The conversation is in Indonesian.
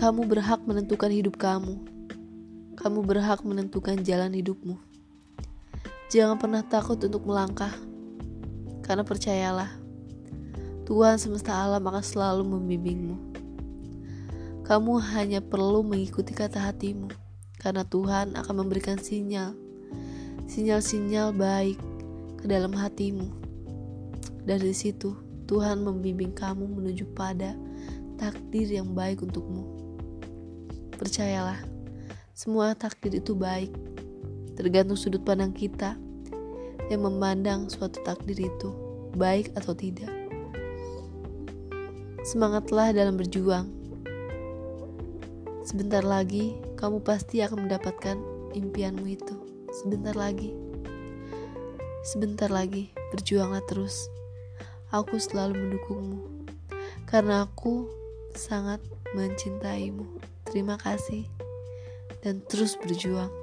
Kamu berhak menentukan hidup kamu. Kamu berhak menentukan jalan hidupmu. Jangan pernah takut untuk melangkah, karena percayalah, Tuhan semesta alam akan selalu membimbingmu. Kamu hanya perlu mengikuti kata hatimu, karena Tuhan akan memberikan sinyal, sinyal-sinyal baik ke dalam hatimu. Dari situ, Tuhan membimbing kamu menuju pada takdir yang baik untukmu. Percayalah, semua takdir itu baik, tergantung sudut pandang kita yang memandang suatu takdir itu baik atau tidak. Semangatlah dalam berjuang. Sebentar lagi, kamu pasti akan mendapatkan impianmu itu. Sebentar lagi, sebentar lagi, berjuanglah terus. Aku selalu mendukungmu karena aku sangat mencintaimu. Terima kasih, dan terus berjuang.